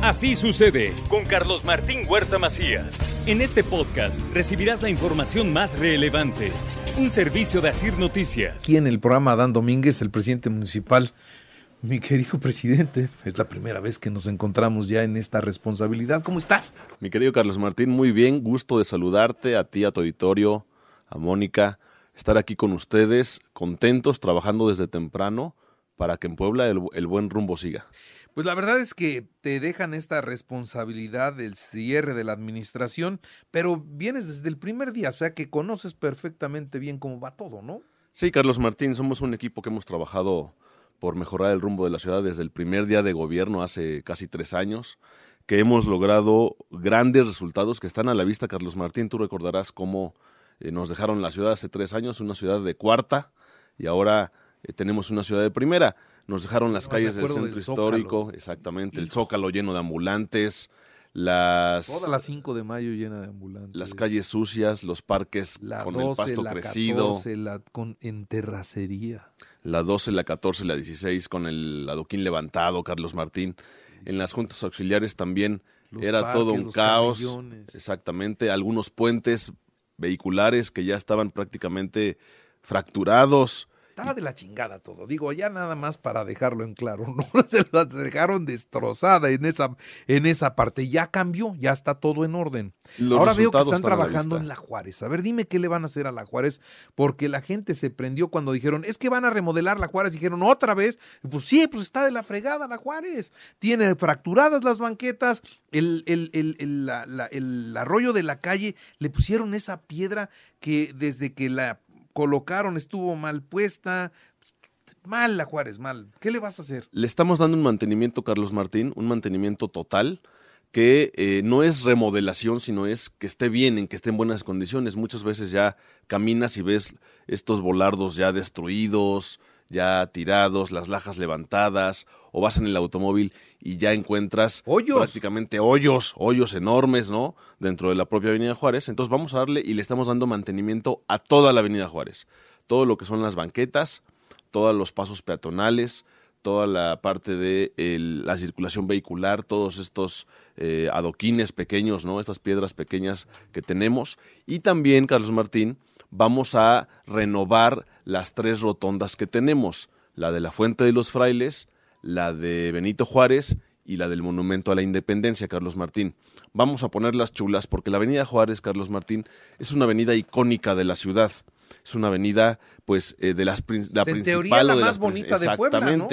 Así sucede con Carlos Martín Huerta Macías. En este podcast recibirás la información más relevante. Un servicio de Asir Noticias. Aquí en el programa Dan Domínguez, el presidente municipal. Mi querido presidente, es la primera vez que nos encontramos ya en esta responsabilidad. ¿Cómo estás? Mi querido Carlos Martín, muy bien, gusto de saludarte, a ti, a tu auditorio, a Mónica, estar aquí con ustedes, contentos, trabajando desde temprano para que en Puebla el, el buen rumbo siga. Pues la verdad es que te dejan esta responsabilidad del cierre de la administración, pero vienes desde el primer día, o sea que conoces perfectamente bien cómo va todo, ¿no? Sí, Carlos Martín, somos un equipo que hemos trabajado por mejorar el rumbo de la ciudad desde el primer día de gobierno hace casi tres años, que hemos logrado grandes resultados que están a la vista, Carlos Martín. Tú recordarás cómo eh, nos dejaron la ciudad hace tres años, una ciudad de cuarta, y ahora eh, tenemos una ciudad de primera. Nos dejaron las calles del centro histórico, exactamente, el zócalo lleno de ambulantes, las... Toda la 5 de mayo llena de ambulantes. Las calles sucias, los parques con el pasto la crecido. 14, la con, en terracería. La 12, la 14, la 16 con el adoquín levantado, Carlos Martín. En las juntas auxiliares también Los era parques, todo un caos. Exactamente, algunos puentes vehiculares que ya estaban prácticamente fracturados. Estaba de la chingada todo. Digo, ya nada más para dejarlo en claro, ¿no? Se la dejaron destrozada en esa, en esa parte. Ya cambió, ya está todo en orden. Los Ahora veo que están están a la trabajando en la Juárez. A ver, dime qué le van a hacer a la Juárez, porque la gente se prendió cuando dijeron, es que van a remodelar la Juárez. Dijeron, otra vez. Pues sí, pues está de la fregada la Juárez. Tiene fracturadas las banquetas, el, el, el, el- la- la- el arroyo de la calle, le pusieron esa piedra que desde que la colocaron estuvo mal puesta. Mal la Juárez, mal. ¿Qué le vas a hacer? Le estamos dando un mantenimiento, Carlos Martín, un mantenimiento total que eh, no es remodelación, sino es que esté bien, en que esté en buenas condiciones. Muchas veces ya caminas y ves estos volardos ya destruidos, ya tirados, las lajas levantadas, o vas en el automóvil y ya encuentras Hoyos. prácticamente hoyos, hoyos enormes, ¿no? Dentro de la propia Avenida Juárez. Entonces vamos a darle y le estamos dando mantenimiento a toda la Avenida Juárez. Todo lo que son las banquetas, todos los pasos peatonales, toda la parte de el- la circulación vehicular, todos estos eh, adoquines pequeños, ¿no? Estas piedras pequeñas que tenemos. Y también, Carlos Martín, vamos a renovar las tres rotondas que tenemos. La de la Fuente de los Frailes, la de Benito Juárez y la del Monumento a la Independencia, Carlos Martín. Vamos a ponerlas chulas porque la Avenida Juárez, Carlos Martín, es una avenida icónica de la ciudad. Es una avenida, pues, eh, de las la En principal teoría, la o de más las bonita de Puebla, ¿no?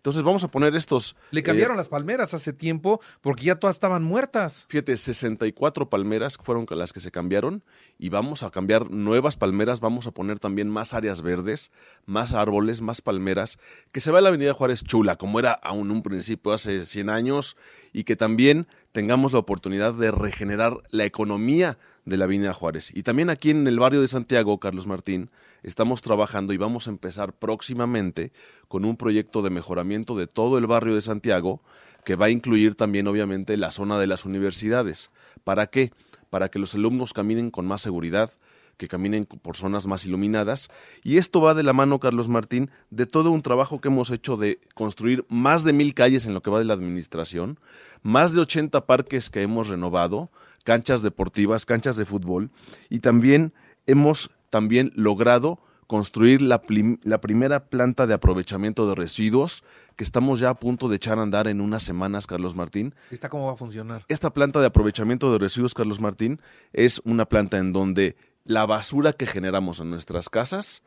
Entonces vamos a poner estos. Le eh, cambiaron las palmeras hace tiempo porque ya todas estaban muertas. Fíjate, 64 palmeras fueron las que se cambiaron y vamos a cambiar nuevas palmeras, vamos a poner también más áreas verdes, más árboles, más palmeras, que se vea la Avenida Juárez chula, como era aún un principio hace 100 años, y que también tengamos la oportunidad de regenerar la economía de la Avenida Juárez. Y también aquí en el barrio de Santiago, Carlos Martín, estamos trabajando y vamos a empezar próximamente con un proyecto de mejoramiento de todo el barrio de Santiago, que va a incluir también obviamente la zona de las universidades. ¿Para qué? Para que los alumnos caminen con más seguridad, que caminen por zonas más iluminadas. Y esto va de la mano, Carlos Martín, de todo un trabajo que hemos hecho de construir más de mil calles en lo que va de la administración, más de 80 parques que hemos renovado, canchas deportivas, canchas de fútbol, y también hemos también logrado construir la, la primera planta de aprovechamiento de residuos que estamos ya a punto de echar a andar en unas semanas, Carlos Martín. ¿Esta cómo va a funcionar? Esta planta de aprovechamiento de residuos, Carlos Martín, es una planta en donde la basura que generamos en nuestras casas,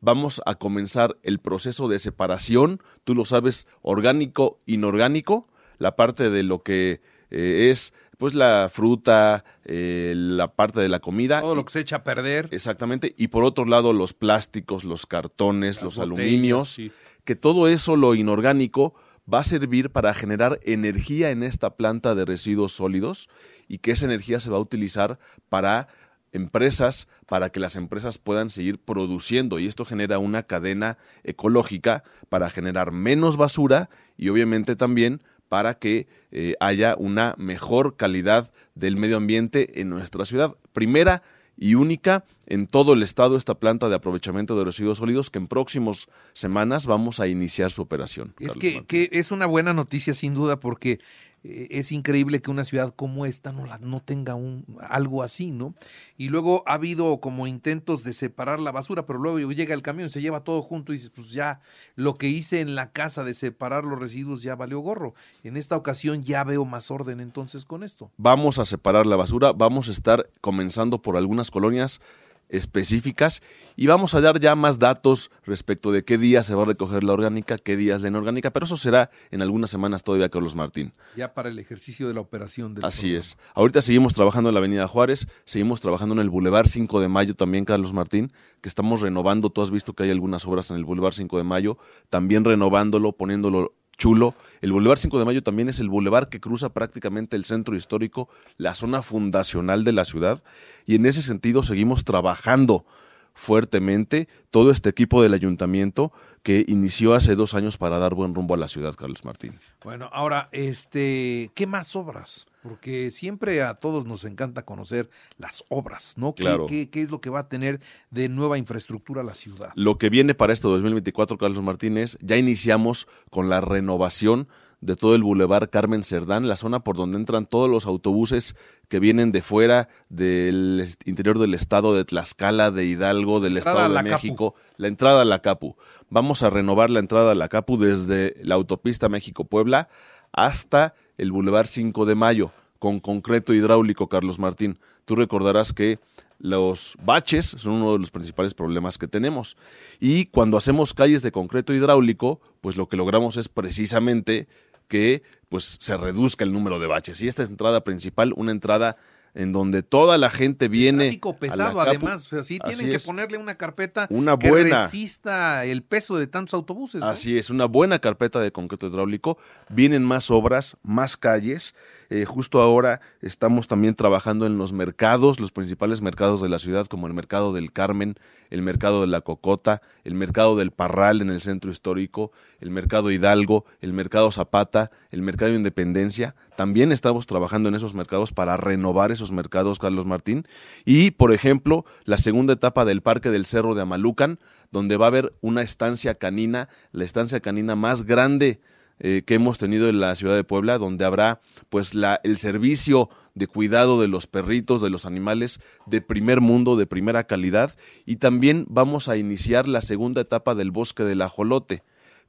vamos a comenzar el proceso de separación, tú lo sabes, orgánico, inorgánico, la parte de lo que eh, es pues la fruta, eh, la parte de la comida. Todo lo que se echa a perder. Exactamente. Y por otro lado, los plásticos, los cartones, Las los botellas, aluminios, sí. que todo eso, lo inorgánico, va a servir para generar energía en esta planta de residuos sólidos y que esa energía se va a utilizar para empresas, para que las empresas puedan seguir produciendo y esto genera una cadena ecológica para generar menos basura y obviamente también para que eh, haya una mejor calidad del medio ambiente en nuestra ciudad. Primera y única en todo el estado esta planta de aprovechamiento de residuos sólidos que en próximas semanas vamos a iniciar su operación. Es que, es una buena noticia sin duda porque es increíble que una ciudad como esta no, la, no tenga un, algo así, ¿no? Y luego ha habido como intentos de separar la basura, pero luego llega el camión, se lleva todo junto y dices, pues ya lo que hice en la casa de separar los residuos ya valió gorro. En esta ocasión ya veo más orden entonces con esto. Vamos a separar la basura, vamos a estar comenzando por algunas colonias específicas y vamos a dar ya más datos respecto de qué día se va a recoger la orgánica, qué días la inorgánica, pero eso será en algunas semanas todavía, Carlos Martín. Ya para el ejercicio de la operación del Así es. Ahorita seguimos trabajando en la Avenida Juárez, seguimos trabajando en el Boulevard 5 de Mayo también, Carlos Martín, que estamos renovando, tú has visto que hay algunas obras en el Boulevard 5 de Mayo, también renovándolo, poniéndolo chulo. El Boulevard 5 de Mayo también es el boulevard que cruza prácticamente el centro histórico, la zona fundacional de la ciudad, y en ese sentido seguimos trabajando fuertemente todo este equipo del ayuntamiento que inició hace dos años para dar buen rumbo a la ciudad, Carlos Martín. Bueno, ahora, este, ¿qué más obras? Porque siempre a todos nos encanta conocer las obras, ¿no? ¿Qué, Claro. qué, qué es lo que va a tener de nueva infraestructura la ciudad? Lo que viene para este 2024, Carlos Martínez, ya iniciamos con la renovación de todo el Boulevard Carmen Cerdán, la zona por donde entran todos los autobuses que vienen de fuera del interior del estado de Tlaxcala, de Hidalgo, del Entrada estado de la Capu. México, la entrada a la Capu. Vamos a renovar la entrada a la Capu desde la autopista México-Puebla hasta el Boulevard 5 de Mayo, con concreto hidráulico, Carlos Martín. Tú recordarás que los baches son uno de los principales problemas que tenemos. Y cuando hacemos calles de concreto hidráulico, pues lo que logramos es precisamente que pues se reduzca el número de baches. Y esta es entrada principal, una entrada en donde toda la gente viene. Tráfico pesado, además. O sea, sí Así tienen que es. ponerle una carpeta Una que resista el peso de tantos autobuses. ¿no? Así es, una buena carpeta de concreto hidráulico. Vienen más obras, más calles. Eh, justo ahora estamos también trabajando en los mercados, los principales mercados de la ciudad, como el mercado del Carmen, el mercado de la Cocota, el mercado del Parral en el centro histórico, el mercado Hidalgo, el mercado Zapata, el mercado Independencia. También estamos trabajando en esos mercados para renovar esos mercados, Carlos Martín. Y, por ejemplo, la segunda etapa del Parque del Cerro de Amalucan, donde va a haber una estancia canina, la estancia canina más grande eh, que hemos tenido en la ciudad de Puebla, donde habrá pues la, el servicio de cuidado de los perritos, de los animales de primer mundo, de primera calidad, y también vamos a iniciar la segunda etapa del bosque del ajolote,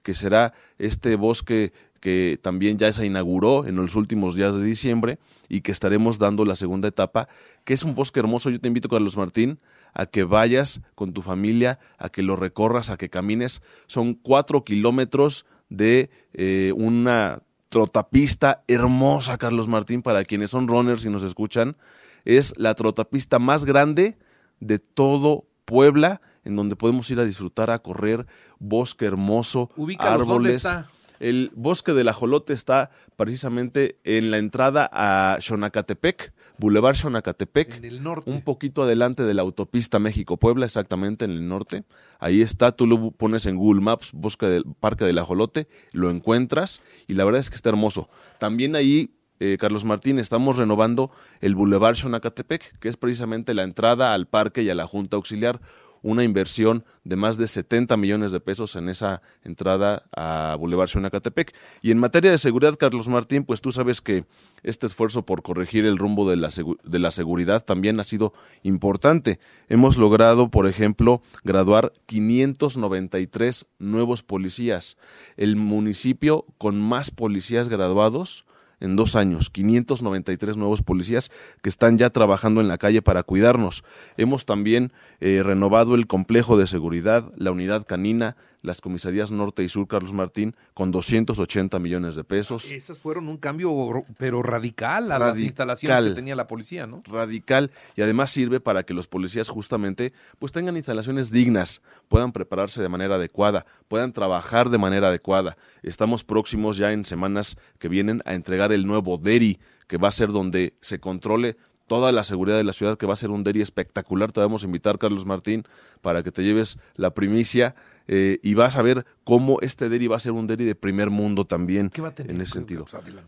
que será este bosque que también ya se inauguró en los últimos días de diciembre y que estaremos dando la segunda etapa, que es un bosque hermoso. Yo te invito, Carlos Martín, a que vayas con tu familia, a que lo recorras, a que camines. Son cuatro kilómetros de eh, una trotapista hermosa, Carlos Martín, para quienes son runners y nos escuchan. Es la trotapista más grande de todo Puebla, en donde podemos ir a disfrutar, a correr, bosque hermoso, Ubícalos, ¿dónde árboles. está? El bosque del ajolote está precisamente en la entrada a Xonacatepec, Boulevard Xonacatepec, En el norte. un poquito adelante de la autopista México-Puebla, exactamente en el norte. Ahí está, tú lo pones en Google Maps, bosque del Parque del Ajolote, lo encuentras y la verdad es que está hermoso. También ahí, eh, Carlos Martín, estamos renovando el Boulevard Xonacatepec, que es precisamente la entrada al parque y a la Junta Auxiliar una inversión de más de 70 millones de pesos en esa entrada a Boulevard Xonacatepec. Y en materia de seguridad, Carlos Martín, pues tú sabes que este esfuerzo por corregir el rumbo de la, de la seguridad también ha sido importante. Hemos logrado, por ejemplo, graduar 593 nuevos policías. El municipio con más policías graduados en dos años, 593 nuevos policías que están ya trabajando en la calle para cuidarnos. Hemos también eh, renovado el complejo de seguridad, la unidad canina, las comisarías norte y sur, Carlos Martín, con 280 millones de pesos. Esas fueron un cambio, ro- pero radical a las instalaciones que tenía la policía, ¿no? radical y además sirve para que los policías justamente pues tengan instalaciones dignas, puedan prepararse de manera adecuada, puedan trabajar de manera adecuada. Estamos próximos ya en semanas que vienen a entregar el nuevo DERI, que va a ser donde se controle toda la seguridad de la ciudad, que va a ser un DERI espectacular. Te vamos a invitar, Carlos Martín, para que te lleves la primicia eh, y vas a ver cómo este DERI va a ser un DERI de primer mundo también ¿Qué va a tener? en ese sentido. Pues algo.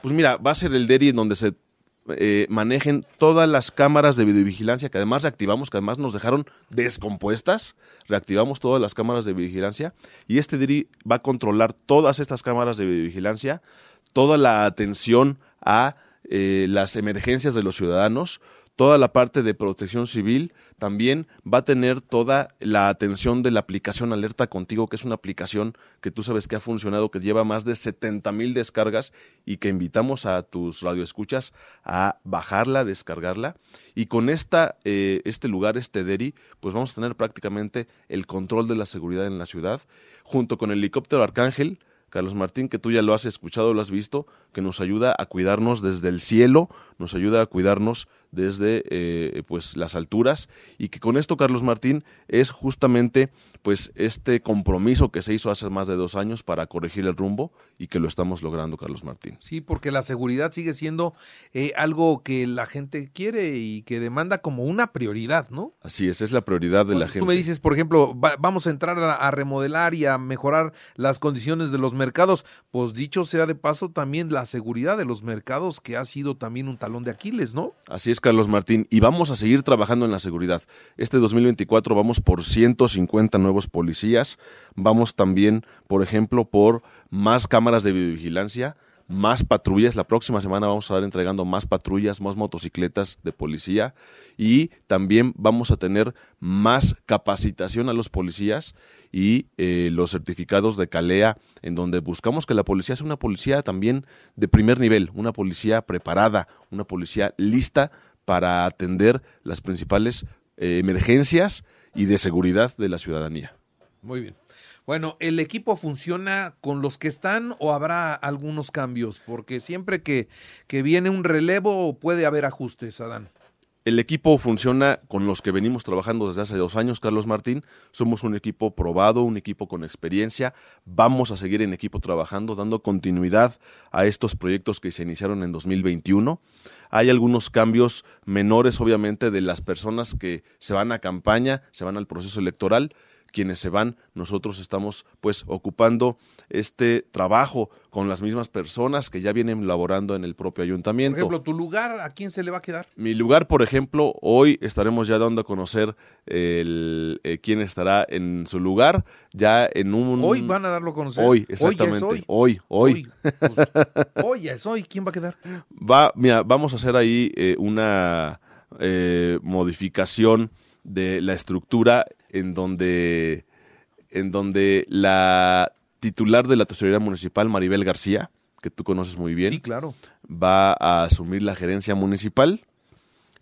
Pues mira, va a ser el DERI en donde se eh, manejen todas las cámaras de videovigilancia que además reactivamos, que además nos dejaron descompuestas. Reactivamos todas las cámaras de vigilancia y este DERI va a controlar todas estas cámaras de videovigilancia, toda la atención a eh, las emergencias de los ciudadanos, toda la parte de protección civil, también va a tener toda la atención de la aplicación Alerta Contigo, que es una aplicación que tú sabes que ha funcionado, que lleva más de 70 mil descargas y que invitamos a tus radioescuchas a bajarla, descargarla. Y con esta, eh, este lugar, este DERI, pues vamos a tener prácticamente el control de la seguridad en la ciudad, junto con el helicóptero Arcángel, Carlos Martín, que tú ya lo has escuchado, lo has visto, que nos ayuda a cuidarnos desde el cielo, nos ayuda a cuidarnos desde eh, pues las alturas y que con esto Carlos Martín es justamente pues este compromiso que se hizo hace más de dos años para corregir el rumbo y que lo estamos logrando Carlos Martín. Sí, porque la seguridad sigue siendo eh, algo que la gente quiere y que demanda como una prioridad, ¿no? Así es, es la prioridad de la gente. Tú me dices, por ejemplo, vamos a entrar a, remodelar y a mejorar las condiciones de los mercados, pues dicho sea de paso también la seguridad de los mercados que ha sido también un talón de Aquiles, ¿no? Así es, Carlos Martín, y vamos a seguir trabajando en la seguridad. Este 2024 vamos por 150 nuevos policías, vamos también, por ejemplo, por más cámaras de videovigilancia, más patrullas. La próxima semana vamos a estar entregando más patrullas, más motocicletas de policía y también vamos a tener más capacitación a los policías y eh, los certificados de Calea, en donde buscamos que la policía sea una policía también de primer nivel, una policía preparada, una policía lista para atender las principales eh, emergencias y de seguridad de la ciudadanía. Muy bien. Bueno, ¿el equipo funciona con los que están o habrá algunos cambios? Porque siempre que, que viene un relevo puede haber ajustes, Adán. El equipo funciona con los que venimos trabajando desde hace dos años, Carlos Martín. Somos un equipo probado, un equipo con experiencia. Vamos a seguir en equipo trabajando, dando continuidad a estos proyectos que se iniciaron en 2021. Hay algunos cambios menores, obviamente, de las personas que se van a campaña, se van al proceso electoral quienes se van, nosotros estamos pues ocupando este trabajo con las mismas personas que ya vienen laborando en el propio ayuntamiento. Por ejemplo, ¿tu lugar a quién se le va a quedar? Mi lugar, por ejemplo, hoy estaremos ya dando a conocer el, eh, quién estará en su lugar, ya en un... Hoy van a darlo a conocer. Hoy, exactamente. Hoy, hoy. Hoy, hoy. Pues, es hoy. ¿Quién va a quedar? Va, mira, vamos a hacer ahí eh, una eh, modificación de la estructura en donde, en donde la titular de la tesorería municipal, Maribel García, que tú conoces muy bien, claro. va a asumir la gerencia municipal.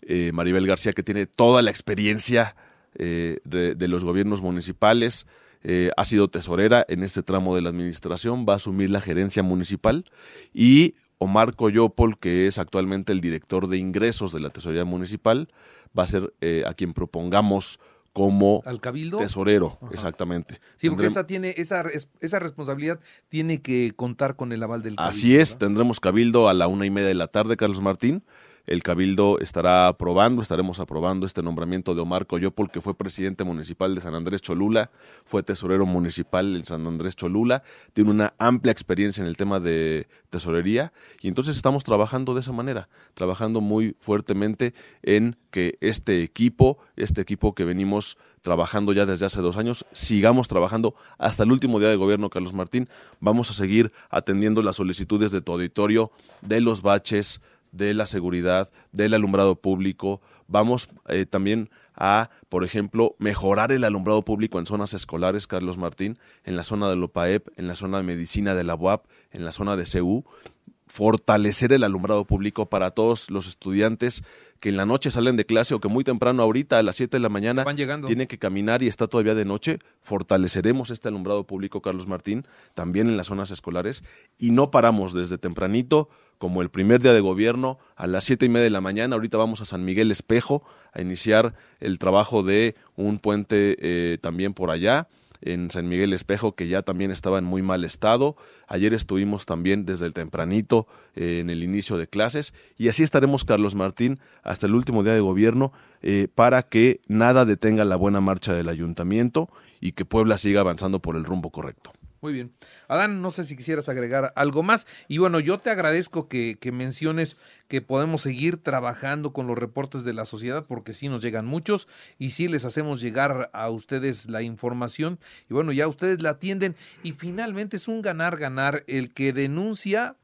Eh, Maribel García, que tiene toda la experiencia eh, de, los gobiernos municipales, eh, ha sido tesorera en este tramo de la administración, va a asumir la gerencia municipal y Omar Coyopol, que es actualmente el director de ingresos de la tesorería municipal, va a ser a quien propongamos como ¿Al cabildo? tesorero, exactamente. Sí, porque esa, tiene, esa, esa responsabilidad tiene que contar con el aval del cabildo. Así es, tendremos cabildo a la una y media de la tarde, Carlos Martín. El Cabildo estará aprobando, estaremos aprobando este nombramiento de Omar Coyopol, que fue presidente municipal de San Andrés Cholula, fue tesorero municipal en San Andrés Cholula, tiene una amplia experiencia en el tema de tesorería y entonces estamos trabajando de esa manera, trabajando muy fuertemente en que este equipo, este equipo que venimos trabajando ya desde hace dos años, sigamos trabajando hasta el último día de gobierno, Carlos Martín. Vamos a seguir atendiendo las solicitudes de tu auditorio, de los baches, de la seguridad, del alumbrado público. Vamos eh, también a, por ejemplo, mejorar el alumbrado público en zonas escolares, Carlos Martín, en la zona de Lopaep, en la zona de medicina de la UAP, en la zona de CEU, fortalecer el alumbrado público para todos los estudiantes que en la noche salen de clase o que muy temprano ahorita a las 7 de la mañana Van llegando. tienen que caminar y está todavía de noche, fortaleceremos este alumbrado público, Carlos Martín, también en las zonas escolares y no paramos desde tempranito como el primer día de gobierno a las siete y media de la mañana. Ahorita vamos a San Miguel Espejo a iniciar el trabajo de un puente eh, también por allá en San Miguel Espejo, que ya también estaba en muy mal estado. Ayer estuvimos también desde el tempranito eh, en el inicio de clases y así estaremos, Carlos Martín, hasta el último día de gobierno eh, para que nada detenga la buena marcha del ayuntamiento y que Puebla siga avanzando por el rumbo correcto. Muy bien. Adán, no sé si quisieras agregar algo más. Y bueno, yo te agradezco que, que, menciones que podemos seguir trabajando con los reportes de la sociedad, porque sí nos llegan muchos y sí les hacemos llegar a ustedes la información. Y bueno, ya ustedes la atienden. Y finalmente es un ganar-ganar el que denuncia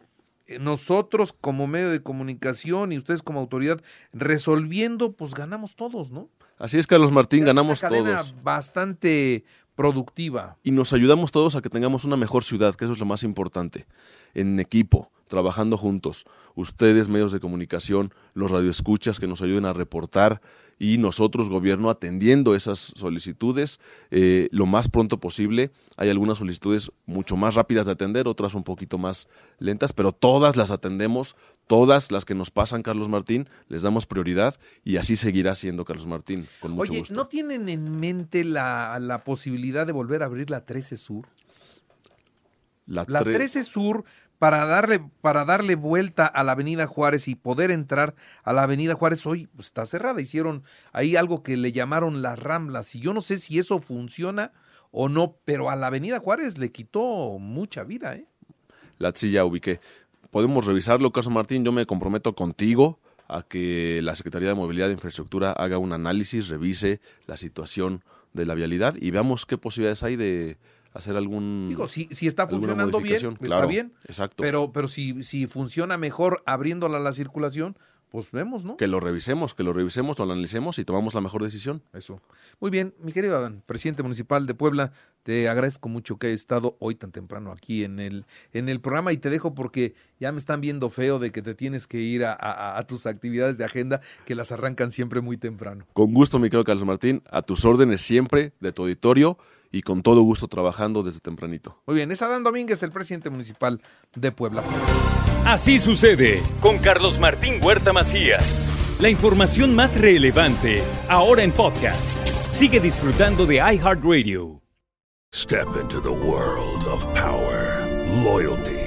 eh, nosotros como medio de comunicación y ustedes como autoridad resolviendo, pues ganamos todos, ¿no? Así es, Carlos Martín, Es ganamos una cadena todos. bastante productiva. Y nos ayudamos todos a que tengamos una mejor ciudad, que eso es lo más importante. En equipo, trabajando juntos. Ustedes, medios de comunicación, los radioescuchas que nos ayuden a reportar y nosotros, gobierno, atendiendo esas solicitudes eh, lo más pronto posible. Hay algunas solicitudes mucho más rápidas de atender, otras un poquito más lentas, pero todas las atendemos, todas las que nos pasan, Carlos Martín, les damos prioridad y así seguirá siendo Carlos Martín, con mucho Oye, gusto. ¿no tienen en mente la, la posibilidad de volver a abrir la 13 Sur? La tre- 13 Sur para darle, para darle vuelta a la Avenida Juárez y poder entrar a la Avenida Juárez hoy pues, está cerrada. Hicieron ahí algo que le llamaron las Ramblas y yo no sé si eso funciona o no, pero a la Avenida Juárez le quitó mucha vida, ¿eh? La ya ubiqué. Podemos revisarlo, Carlos Martín. Yo me comprometo contigo a que la Secretaría de Movilidad e Infraestructura haga un análisis, revise la situación de la vialidad y veamos qué posibilidades hay de hacer algún Digo, si, si está funcionando bien, está Claro, bien. Exacto. Pero, pero si, si funciona mejor abriéndola a la circulación, pues vemos, ¿no? que lo revisemos, que lo revisemos, lo analicemos y tomamos la mejor decisión. Eso. Muy bien, mi querido Adán, presidente municipal de Puebla, te agradezco mucho que hayas estado hoy tan temprano aquí en el, en el programa y te dejo porque ya me están viendo feo de que te tienes que ir a, a- a tus actividades de agenda que las arrancan siempre muy temprano. Con gusto, mi querido Carlos Martín, a tus órdenes siempre de tu auditorio y con todo gusto trabajando desde tempranito. Muy bien, es Adán Domínguez, el presidente municipal de Puebla. Así sucede con Carlos Martín Huerta Macías. La información más relevante ahora en podcast. Sigue disfrutando de iHeartRadio. Step into the world of power, loyalty,